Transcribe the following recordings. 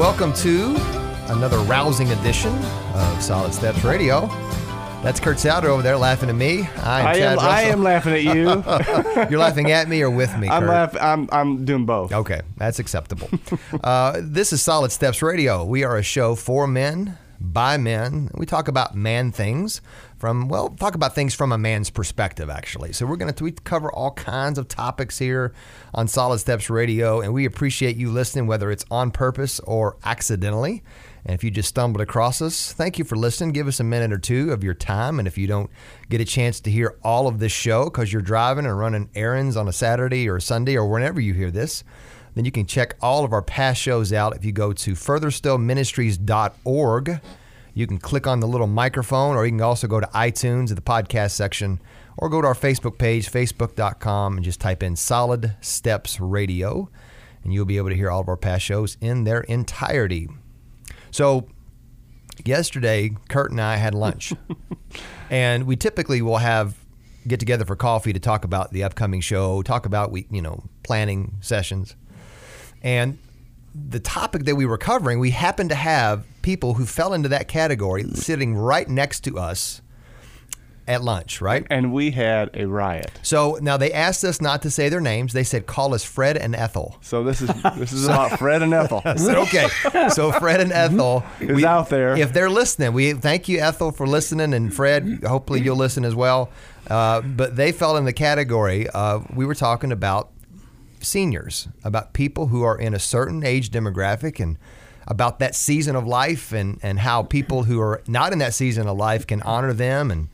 Welcome to another rousing edition of Solid Steps Radio. That's Kurt Souter over there laughing at me. I Chad am, I am laughing at you. You're laughing at me or with me, I'm Kurt? laughing. I'm, I'm doing both. Okay, that's acceptable. uh, this is Solid Steps Radio. We are a show for men, by men. We talk about man things from, well, talk about things from a man's perspective, actually. So we're going to we cover all kinds of topics here on Solid Steps Radio, and we appreciate you listening, whether it's on purpose or accidentally. And if you just stumbled across us, thank you for listening. Give us a minute or two of your time. And if you don't get a chance to hear all of this show because you're driving or running errands on a Saturday or a Sunday or whenever you hear this, then you can check all of our past shows out if you go to furtherstillministries.org. You can click on the little microphone, or you can also go to iTunes at the podcast section, or go to our Facebook page, facebook.com, and just type in Solid Steps Radio, and you'll be able to hear all of our past shows in their entirety. So, yesterday, Kurt and I had lunch, and we typically will have get together for coffee to talk about the upcoming show, talk about we, you know, planning sessions, and the topic that we were covering, we happened to have people who fell into that category sitting right next to us at lunch, right? And we had a riot. So now they asked us not to say their names. They said, call us Fred and Ethel. So this is this is about Fred and Ethel. Said, okay. So Fred and Ethel Is out there. If they're listening, we thank you, Ethel, for listening, and Fred. Hopefully, you'll listen as well. Uh, but they fell in the category. Uh, we were talking about seniors, about people who are in a certain age demographic, and about that season of life, and and how people who are not in that season of life can honor them, and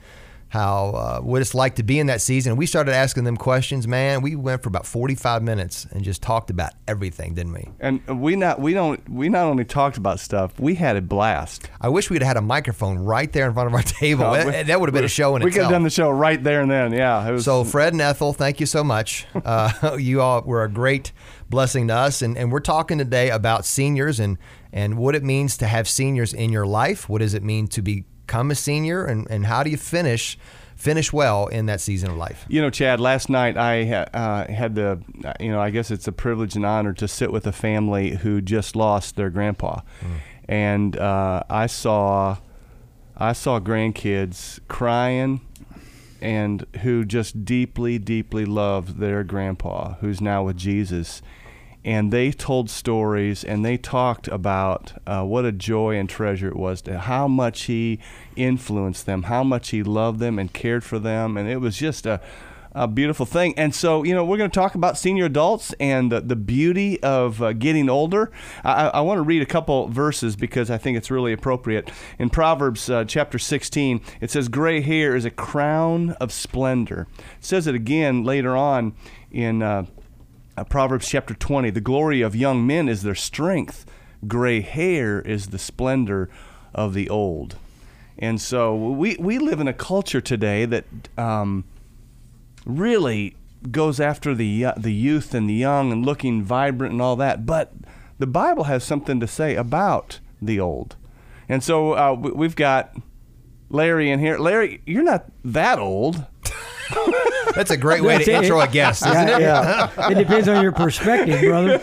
how uh, what it's like to be in that season. And we started asking them questions. Man, we went for about forty five minutes and just talked about everything, didn't we? And we not we don't we not only talked about stuff, we had a blast. I wish we'd had a microphone right there in front of our table. That, we- that would have been a show in We could have done the show right there and then. Yeah. Was, so, Fred and Ethel, thank you so much. Uh, you all were a great blessing to us, and, and we're talking today about seniors and and what it means to have seniors in your life. What does it mean to become a senior, and, and how do you finish finish well in that season of life? You know, Chad, last night I uh, had the, you know, I guess it's a privilege and honor to sit with a family who just lost their grandpa. And uh, I saw, I saw grandkids crying and who just deeply, deeply loved their grandpa, who's now with Jesus. And they told stories and they talked about uh, what a joy and treasure it was to how much he influenced them, how much he loved them and cared for them. And it was just a, a beautiful thing. And so, you know, we're going to talk about senior adults and the, the beauty of uh, getting older. I, I want to read a couple verses because I think it's really appropriate. In Proverbs uh, chapter 16, it says, Gray hair is a crown of splendor. It says it again later on in. Uh, Proverbs chapter 20 The glory of young men is their strength, gray hair is the splendor of the old. And so we, we live in a culture today that um, really goes after the, uh, the youth and the young and looking vibrant and all that. But the Bible has something to say about the old. And so uh, we- we've got Larry in here. Larry, you're not that old. That's a great way to That's it. intro a guest, isn't it? Yeah. it depends on your perspective, brother.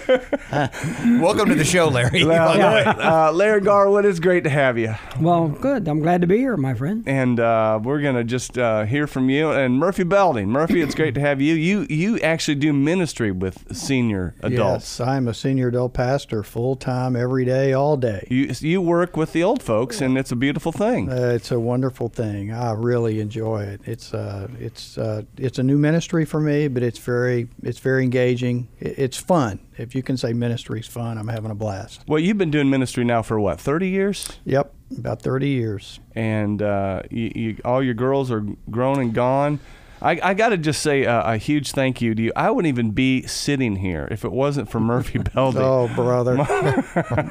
Welcome to the show, Larry. Well, Larry, uh, Larry Garwood, it's great to have you. Well, good. I'm glad to be here, my friend. and uh, we're gonna just uh, hear from you. And Murphy Belding, Murphy, it's great to have you. You you actually do ministry with senior adults. Yes, I'm a senior adult pastor, full time, every day, all day. You you work with the old folks, and it's a beautiful thing. Uh, it's a wonderful thing. I really enjoy it. It's uh, it's uh, it's a new ministry for me, but it's very it's very engaging. It's fun. If you can say ministry's fun, I'm having a blast. Well, you've been doing ministry now for what, thirty years? Yep, about 30 years. And uh, you, you, all your girls are grown and gone. I, I got to just say uh, a huge thank you to you. I wouldn't even be sitting here if it wasn't for Murphy Belding. Oh, brother,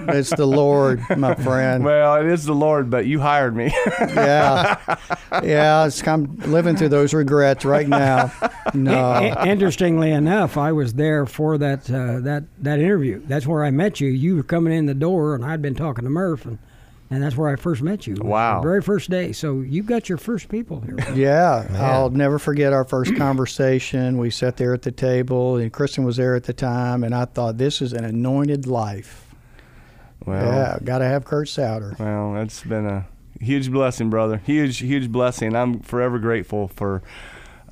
it's the Lord, my friend. Well, it is the Lord, but you hired me. Yeah, yeah. It's, I'm living through those regrets right now. No. I- interestingly enough, I was there for that uh, that that interview. That's where I met you. You were coming in the door, and I'd been talking to Murph, and, and that's where I first met you. Wow. Very first day. So you've got your first people here. Yeah, I'll never forget our first conversation. We sat there at the table, and Kristen was there at the time, and I thought, this is an anointed life. Well, yeah, got to have Kurt Souter. Well, that's been a huge blessing, brother. Huge, huge blessing. I'm forever grateful for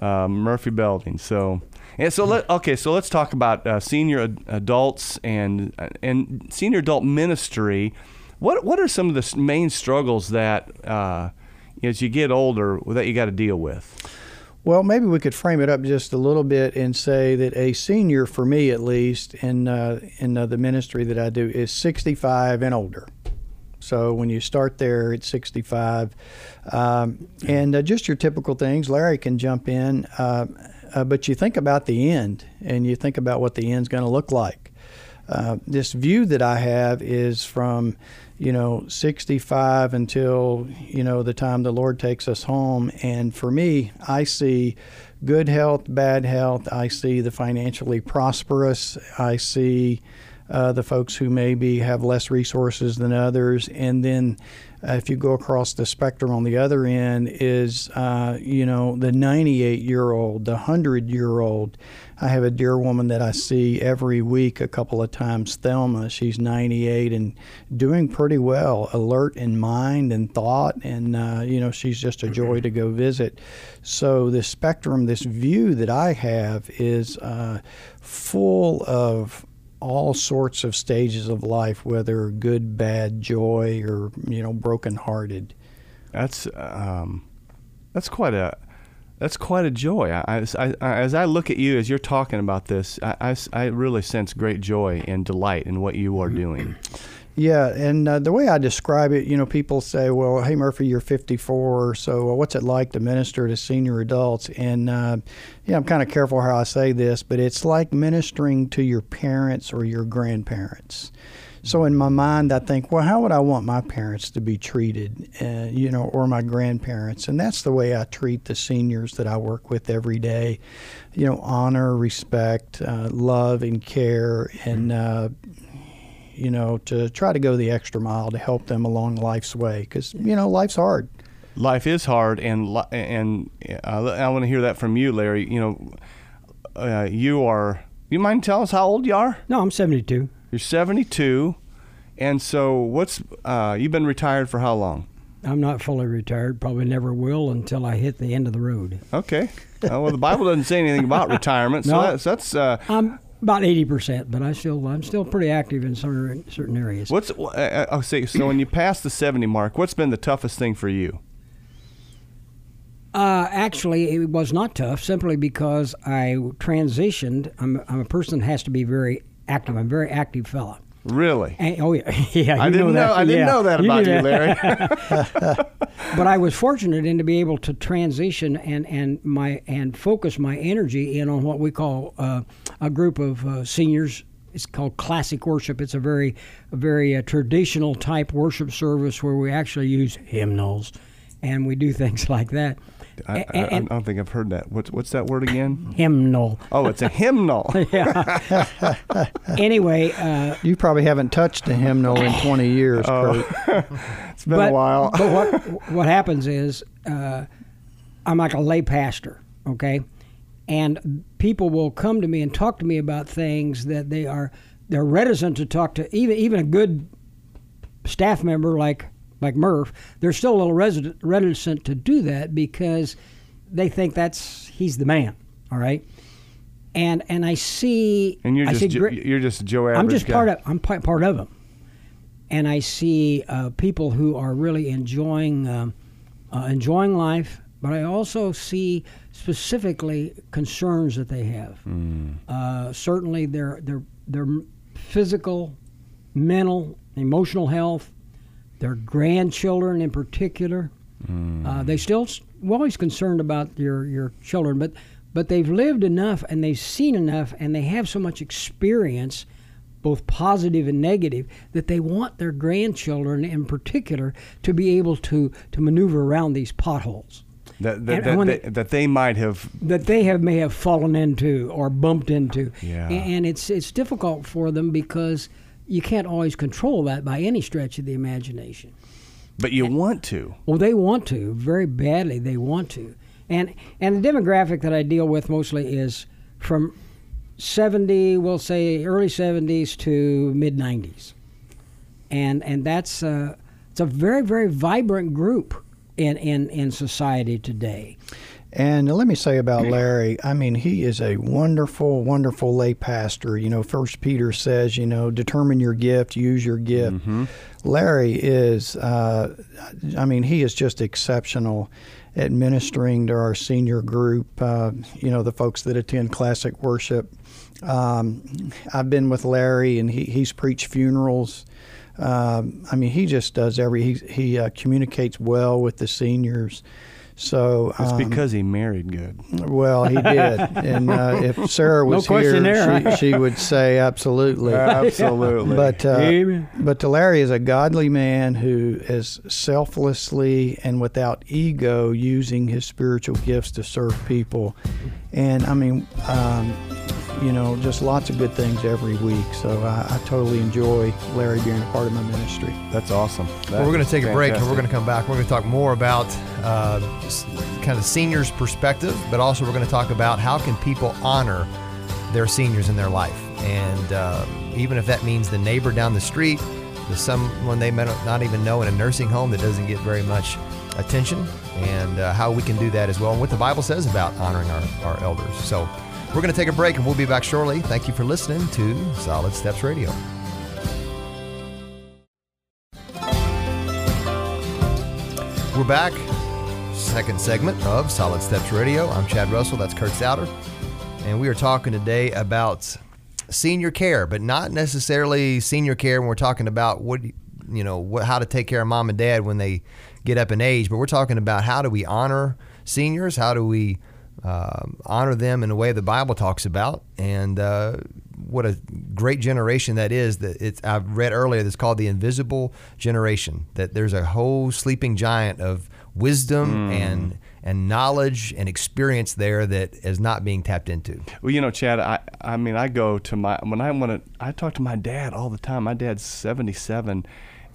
uh, Murphy Belding. So, and so let okay. So let's talk about uh, senior ad- adults and and senior adult ministry. What what are some of the main struggles that uh, as you get older that you got to deal with? Well, maybe we could frame it up just a little bit and say that a senior, for me at least, in uh, in uh, the ministry that I do, is 65 and older. So when you start there at 65, um, and uh, just your typical things, Larry can jump in, uh, uh, but you think about the end, and you think about what the end's going to look like. Uh, this view that I have is from, you know, 65 until, you know, the time the Lord takes us home. And for me, I see good health, bad health. I see the financially prosperous. I see uh, the folks who maybe have less resources than others. And then uh, if you go across the spectrum on the other end is, uh, you know, the 98 year old, the 100 year old. I have a dear woman that I see every week a couple of times, Thelma. She's 98 and doing pretty well, alert in mind and thought. And, uh, you know, she's just a joy to go visit. So, this spectrum, this view that I have is uh, full of all sorts of stages of life, whether good, bad, joy, or you know, brokenhearted. That's um, that's quite a that's quite a joy. I, I, I, as I look at you as you're talking about this, I, really sense great joy and delight in what you are doing. Yeah, and uh, the way I describe it, you know, people say, "Well, hey Murphy, you're 54, so what's it like to minister to senior adults?" And uh, yeah, I'm kind of careful how I say this, but it's like ministering to your parents or your grandparents. So in my mind, I think, well, how would I want my parents to be treated, uh, you know, or my grandparents? And that's the way I treat the seniors that I work with every day. You know, honor, respect, uh, love, and care, and uh, you know, to try to go the extra mile to help them along life's way, because you know, life's hard. Life is hard, and li- and uh, I want to hear that from you, Larry. You know, uh, you are. You mind telling us how old you are? No, I'm 72. You're 72, and so what's uh, you've been retired for how long? I'm not fully retired. Probably never will until I hit the end of the road. Okay. Uh, well, the Bible doesn't say anything about retirement, so No. that's that's. Uh, I'm about 80 percent, but I still I'm still pretty active in certain certain areas. what's uh, I'll say so when you pass the 70 mark, what's been the toughest thing for you? Uh, actually, it was not tough simply because I transitioned. I'm, I'm a person that has to be very active. I'm a very active fella. Really? And, oh yeah, yeah. I didn't know, that. I didn't yeah. know that about knew you. Larry. but I was fortunate in to be able to transition and and my and focus my energy in on what we call uh, a group of uh, seniors. It's called classic worship. It's a very a very uh, traditional type worship service where we actually use hymnals, and we do things like that. I, A- I, I and- don't think I've heard that. What's what's that word again? hymnal. Oh, it's a hymnal. yeah. anyway, uh, You probably haven't touched a hymnal in 20 years, Oh. Kurt. It's been but, a while. but what what happens is uh, I'm like a lay pastor, okay, and people will come to me and talk to me about things that they are they're reticent to talk to even even a good staff member like like Murph. They're still a little resident, reticent to do that because they think that's he's the man. All right. And and I see and you're I just see Jo- you're just Joe average I'm just guy. part of I'm part, part of them, and I see uh, people who are really enjoying um, uh, enjoying life. But I also see specifically concerns that they have. Hmm. Uh, certainly, their their their physical, mental, emotional health, their grandchildren in particular. Hmm. Uh, they still always concerned about your your children, but but they've lived enough and they've seen enough and they have so much experience, both positive and negative, that they want their grandchildren in particular to be able to to maneuver around these potholes that that, that, they, that they might have. that they have may have fallen into or bumped into. Yeah. And it's it's difficult for them because you can't always control that by any stretch of the imagination. But you want to. Well, they want to very badly. They want to, and and the demographic that I deal with mostly is from seventy, we'll say early seventies to mid nineties. and and that's uh, it's a very very vibrant group in in in society today. And let me say about Larry, I mean, he is a wonderful, wonderful lay pastor. You know, First Peter says, you know, determine your gift, use your gift. Mm-hmm. Larry is, uh, I mean, he is just exceptional at ministering to our senior group. Uh, you know, the folks that attend classic worship. Um, I've been with Larry, and he, he's preached funerals. Um, I mean, he just does every. He he uh, communicates well with the seniors. So It's um, because he married good. well, he did, and uh, if Sarah was question here, there. she, she would say absolutely. Absolutely. But uh, Amen. but Larry is a godly man who is selflessly and without ego using his spiritual gifts to serve people, and I mean, um, you know, just lots of good things every week. So I, I totally enjoy Larry being a part of my ministry. That's awesome. Well, we're going to take a break and we're going to come back. We're going to talk more about uh, s- kind of seniors' perspective, but also we're going to talk about how can people honor their seniors in their life, and uh, even if that means the neighbor down the street, the someone they may not even know in a nursing home that doesn't get very much attention, and uh, how we can do that as well, and what the Bible says about honoring our, our elders. So. We're going to take a break and we'll be back shortly. Thank you for listening to Solid Steps Radio. We're back. Second segment of Solid Steps Radio. I'm Chad Russell. That's Kurt Souter. And we are talking today about senior care, but not necessarily senior care when we're talking about what, you know, what, how to take care of mom and dad when they get up in age. But we're talking about how do we honor seniors? How do we um, honor them in a way the Bible talks about? And uh, what a great generation that is that it's I've read earlier that's called the invisible generation that there's a whole sleeping giant of wisdom and and knowledge and experience there that is not being tapped into. Well, you know, Chad, I, I mean, I go to my, when I want to, I talk to my dad all the time. My dad's 77,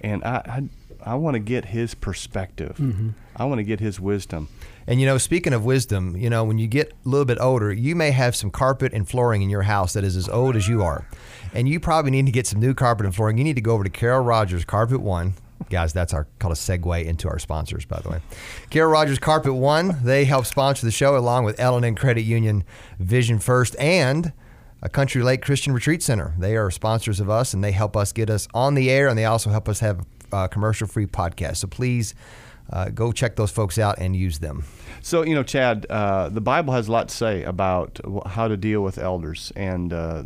and I, I, I want to get his perspective. Mm-hmm. I want to get his wisdom. And you know, speaking of wisdom, you know, when you get a little bit older, you may have some carpet and flooring in your house that is as old as you are. And you probably need to get some new carpet and flooring. You need to go over to Carol Rogers Carpet One. Guys, that's our called a segue into our sponsors, by the way. Carol Rogers Carpet One, they help sponsor the show along with L&N Credit Union, Vision First, and a Country Lake Christian Retreat Center. They are sponsors of us and they help us get us on the air and they also help us have uh, commercial free podcast. So please uh, go check those folks out and use them. So, you know, Chad, uh, the Bible has a lot to say about how to deal with elders and uh,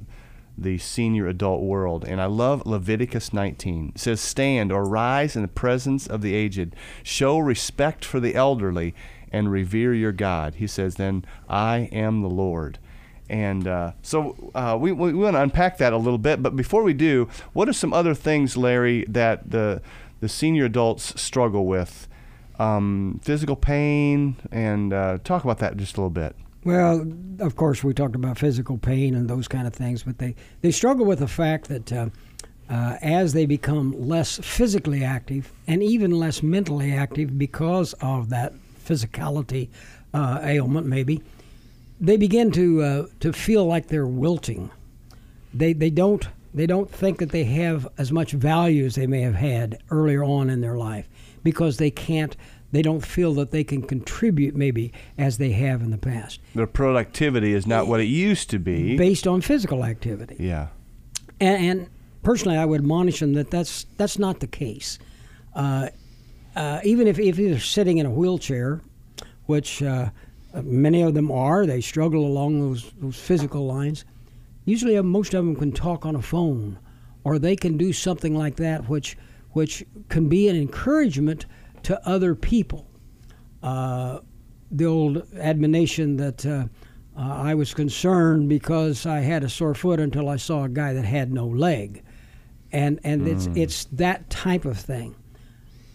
the senior adult world. And I love Leviticus 19. It says, Stand or rise in the presence of the aged, show respect for the elderly, and revere your God. He says, Then I am the Lord. And uh, so uh, we, we want to unpack that a little bit. But before we do, what are some other things, Larry, that the, the senior adults struggle with? um, physical pain, and uh, talk about that just a little bit. Well, of course, we talked about physical pain and those kind of things, but they, they struggle with the fact that uh, uh, as they become less physically active and even less mentally active because of that physicality uh, ailment, maybe, they begin to uh, to feel like they're wilting. They they don't they don't think that they have as much value as they may have had earlier on in their life because they can't they don't feel that they can contribute maybe as they have in the past Their productivity is not what it used to be. based on physical activity. yeah. And, and personally, I would admonish them that that's that's not the case. Uh, uh, even if if they're sitting in a wheelchair, which uh, many of them are, they struggle along those those physical lines. Usually, uh, most of them can talk on a phone, or they can do something like that, which which can be an encouragement to other people. Uh, the old admonition that uh, uh, I was concerned because I had a sore foot until I saw a guy that had no leg, and and it's it's that type of thing.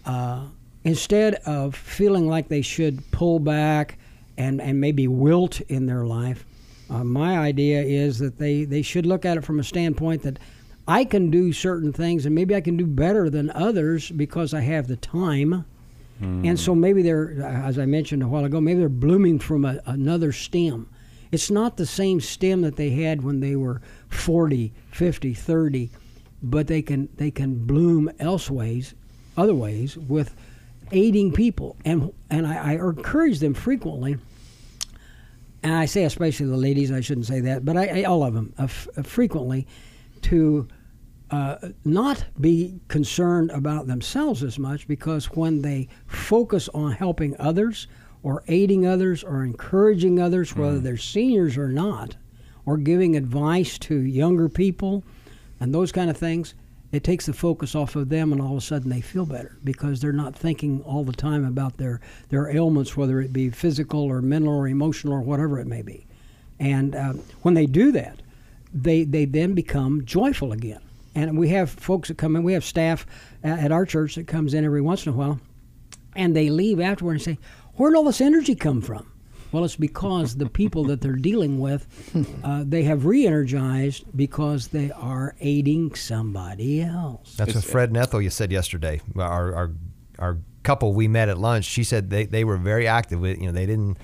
Uh, instead of feeling like they should pull back and and maybe wilt in their life, uh, my idea is that they they should look at it from a standpoint that I can do certain things and maybe I can do better than others because I have the time. And so maybe they're, as I mentioned a while ago, maybe they're blooming from a, another stem. It's not the same stem that they had when they were 40, 50, 30. but they can they can bloom elsewise, other ways with aiding people, and and I, I encourage them frequently. And I say especially the ladies, I shouldn't say that, but I, I all of them uh, f- uh, frequently to uh, not be concerned about themselves as much because when they focus on helping others or aiding others or encouraging others, whether they're seniors or not, or giving advice to younger people and those kind of things, it takes the focus off of them and all of a sudden they feel better because they're not thinking all the time about their, their ailments, whether it be physical or mental or emotional or whatever it may be. And uh, when they do that, they, they then become joyful again. And we have folks that come in, we have staff at our church that comes in every once in a while, and they leave afterward and say, Where'd all this energy come from? Well, it's because the people that they're dealing with, uh, they have re-energized because they are aiding somebody else. That's what Fred and Ethel you said yesterday. Our our our couple we met at lunch. She said they, they were very active. With, you know, they didn't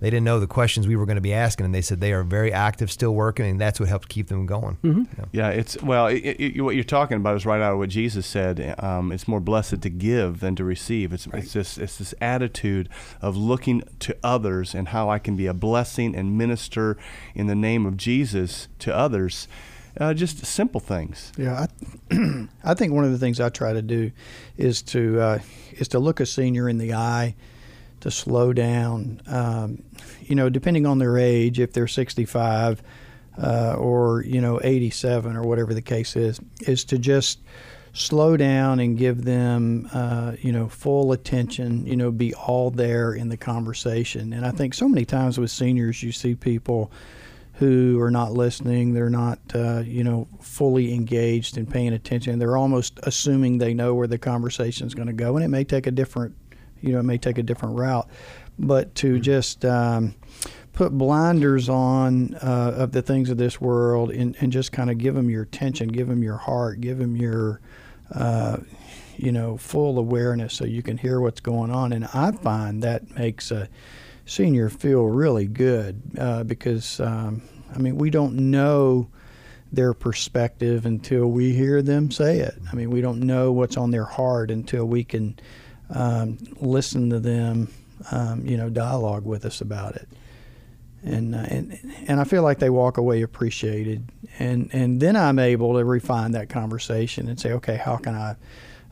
they didn't know the questions we were going to be asking, and they said they are very active, still working, and that's what helped keep them going. Mm-hmm. Yeah. Yeah, it's well, it, it, what you're talking about is right out of what Jesus said. Um, it's more blessed to give than to receive. It's it's this it's this attitude of looking to others and how I can be a blessing and minister in the name of Jesus to others. Uh, just simple things. Yeah, I, I think one of the things I try to do is to uh, is to look a senior in the eye, to slow down. Um, you know, depending on their age, if they're 65 uh, or you know 87 or whatever the case is, is to just slow down and give them uh, you know full attention. You know, be all there in the conversation. And I think so many times with seniors, you see people who are not listening. They're not, uh, you know, fully engaged and paying attention. They're almost assuming they know where the conversation is going to go, and it may take a different, you know, it may take a different route. But to just um, put blinders on uh, of the things of this world and, and just kind of give them your attention, give them your heart, give them your, uh, you know, full awareness so you can hear what's going on. And I find that makes a senior feel really good uh, because um, I mean we don't know their perspective until we hear them say it. I mean we don't know what's on their heart until we can um, listen to them, um, you know, dialogue with us about it. And, uh, and and I feel like they walk away appreciated, and and then I'm able to refine that conversation and say, okay, how can I,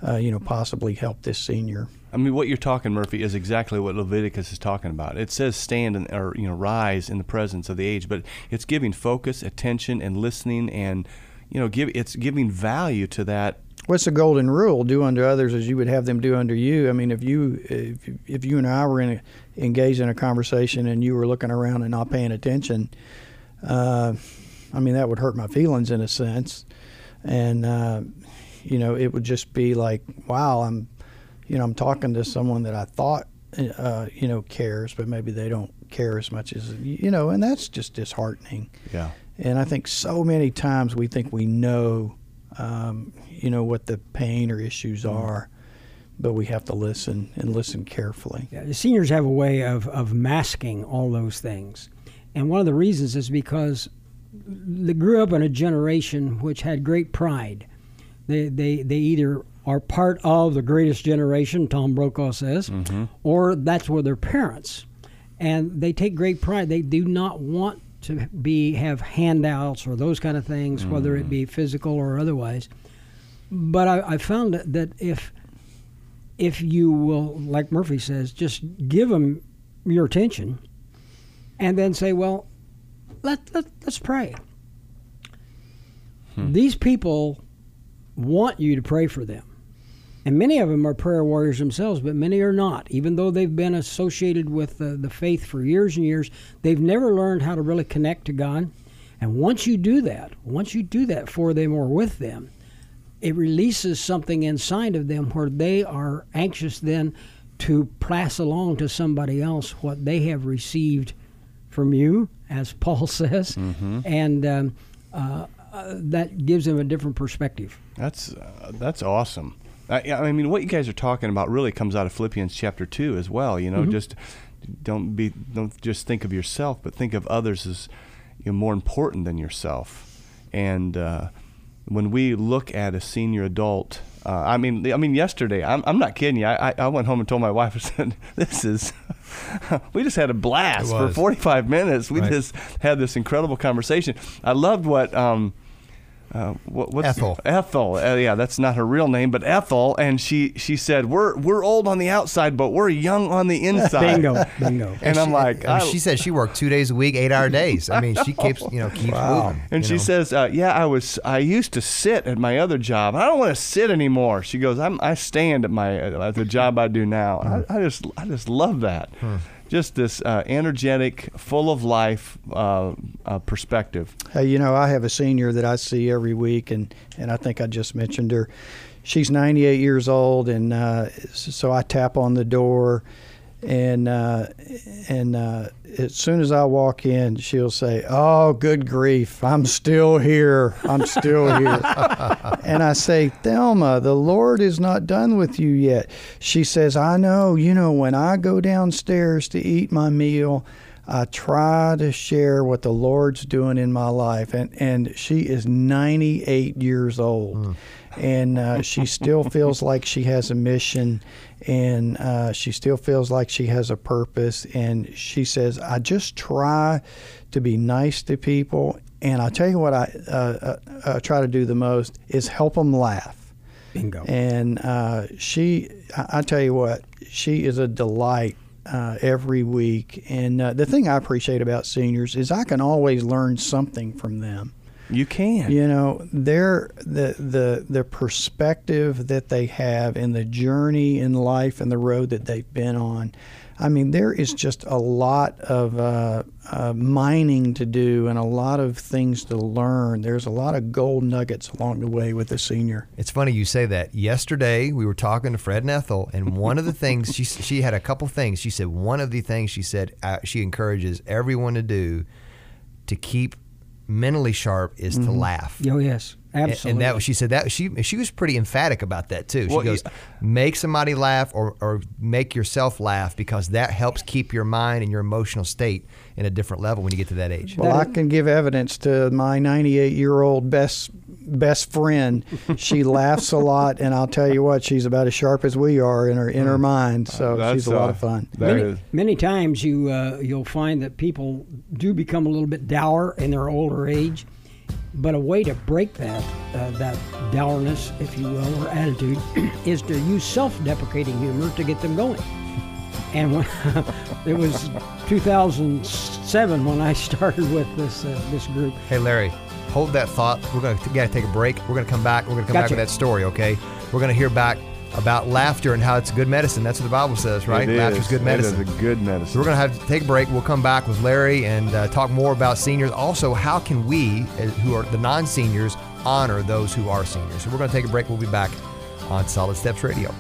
uh, you know, possibly help this senior? I mean, what you're talking, Murphy, is exactly what Leviticus is talking about. It says stand and, or you know rise in the presence of the age, but it's giving focus, attention, and listening, and you know, give it's giving value to that. What's the golden rule? Do unto others as you would have them do unto you. I mean, if you if, if you and I were in a, engaged in a conversation and you were looking around and not paying attention, uh, I mean that would hurt my feelings in a sense, and uh, you know it would just be like, wow, I'm you know, I'm talking to someone that I thought, uh, you know, cares, but maybe they don't care as much as, you know, and that's just disheartening. Yeah. And I think so many times we think we know, um, you know, what the pain or issues Mm-hmm. are, but we have to listen and listen carefully. Yeah, the seniors have a way of, of masking all those things. And one of the reasons is because they grew up in a generation which had great pride. They, they, they either are part of the greatest generation, Tom Brokaw says, or that's where their parents. And they take great pride. They do not want to be have handouts or those kind of things, whether it mm. be physical or otherwise. But I, I found that- if if you will, like Murphy says, just give them your attention, and then say, "Well, let, let let's pray." Hmm. These people want you to pray for them. And many of them are prayer warriors themselves, but many are not. Even though they've been associated with the, the faith for years and years, they've never learned how to really connect to God. And once you do that, once you do that for them or with them, it releases something inside of them where they are anxious then to pass along to somebody else what they have received from you, as Paul says, and um, uh, uh, that gives them a different perspective. That's uh, that's awesome. I, I mean, what you guys are talking about really comes out of Philippians chapter two as well. You know, just don't be don't just think of yourself, but think of others as you know, more important than yourself. And uh, when we look at a senior adult, uh, I mean, I mean, yesterday, I'm, I'm not kidding you. I, I, I went home and told my wife, I said, "This is, we just had a blast for 45 minutes. We Right. just had this incredible conversation. I loved what." Um, uh, what, what's Ethel. Ethel, uh, yeah, that's not her real name, but Ethel, and she she said, "We're we're old on the outside, but we're young on the inside." Bingo, bingo. And I'm she- like, I mean, she said she worked two days a week, eight hour days. I mean, she keeps, you know, keeps moving. And she know. says, uh, "Yeah, I was. I used to sit at my other job. I don't want to sit anymore." She goes, "I'm. I stand at my at the job I do now." I, I just I just love that. Just this uh, energetic, full of life uh, uh, perspective. Hey, you know, I have a senior that I see every week, and, and I think I just mentioned her. She's 98 years old, and uh, so I tap on the door, and uh, and uh, as soon as I walk in, she'll say, "Oh, good grief, I'm still here. I'm still here." and I say, "Thelma, the Lord is not done with you yet." She says, "I know. You know, when I go downstairs to eat my meal." I try to share what the Lord's doing in my life, and and she is 98 years old, and uh, she still feels like she has a mission, and uh, she still feels like she has a purpose, and she says, I just try to be nice to people, and I tell you what I uh, uh, uh, try to do the most is help them laugh. Bingo. And uh, she, I, I tell you what, she is a delight uh, every week. And uh, the thing I appreciate about seniors is I can always learn something from them. You can. You know, their the the the perspective that they have and the journey in life and the road that they've been on. I mean, there is just a lot of uh, uh, mining to do and a lot of things to learn. There's a lot of gold nuggets along the way with a senior. It's funny you say that. Yesterday we were talking to Fred and Ethel, and one of the things she she had a couple things. She said one of the things she said uh, she encourages everyone to do to keep mentally sharp is to laugh. Oh yes, absolutely. And that she said that she she was pretty emphatic about that too. She Well, goes, yeah. make somebody laugh or, or make yourself laugh because that helps keep your mind and your emotional state in a different level when you get to that age. Well, I can give evidence to my 98 year old best best friend. She laughs a lot, and I'll tell you what, she's about as sharp as we are in her in her mind. So That's, she's a lot uh, of fun. that many, many times you uh, you'll find that people do become a little bit dour in their older age, but a way to break that uh, that dourness, if you will, or attitude, is to use self-deprecating humor to get them going. And when it was 2007 when I started with this uh, this group. Hey, Larry, hold that thought. We're going to gotta take a break. We're going to come back. We're going to come back Gotcha. with that story, okay? We're going to hear back about laughter and how it's good medicine. That's what the Bible says, right? It Laughter's is. good medicine. It is a good medicine. So we're going to have to take a break. We'll come back with Larry and uh, talk more about seniors. Also, how can we, uh, who are the non-seniors, honor those who are seniors? So we're going to take a break. We'll be back on Solid Steps Radio.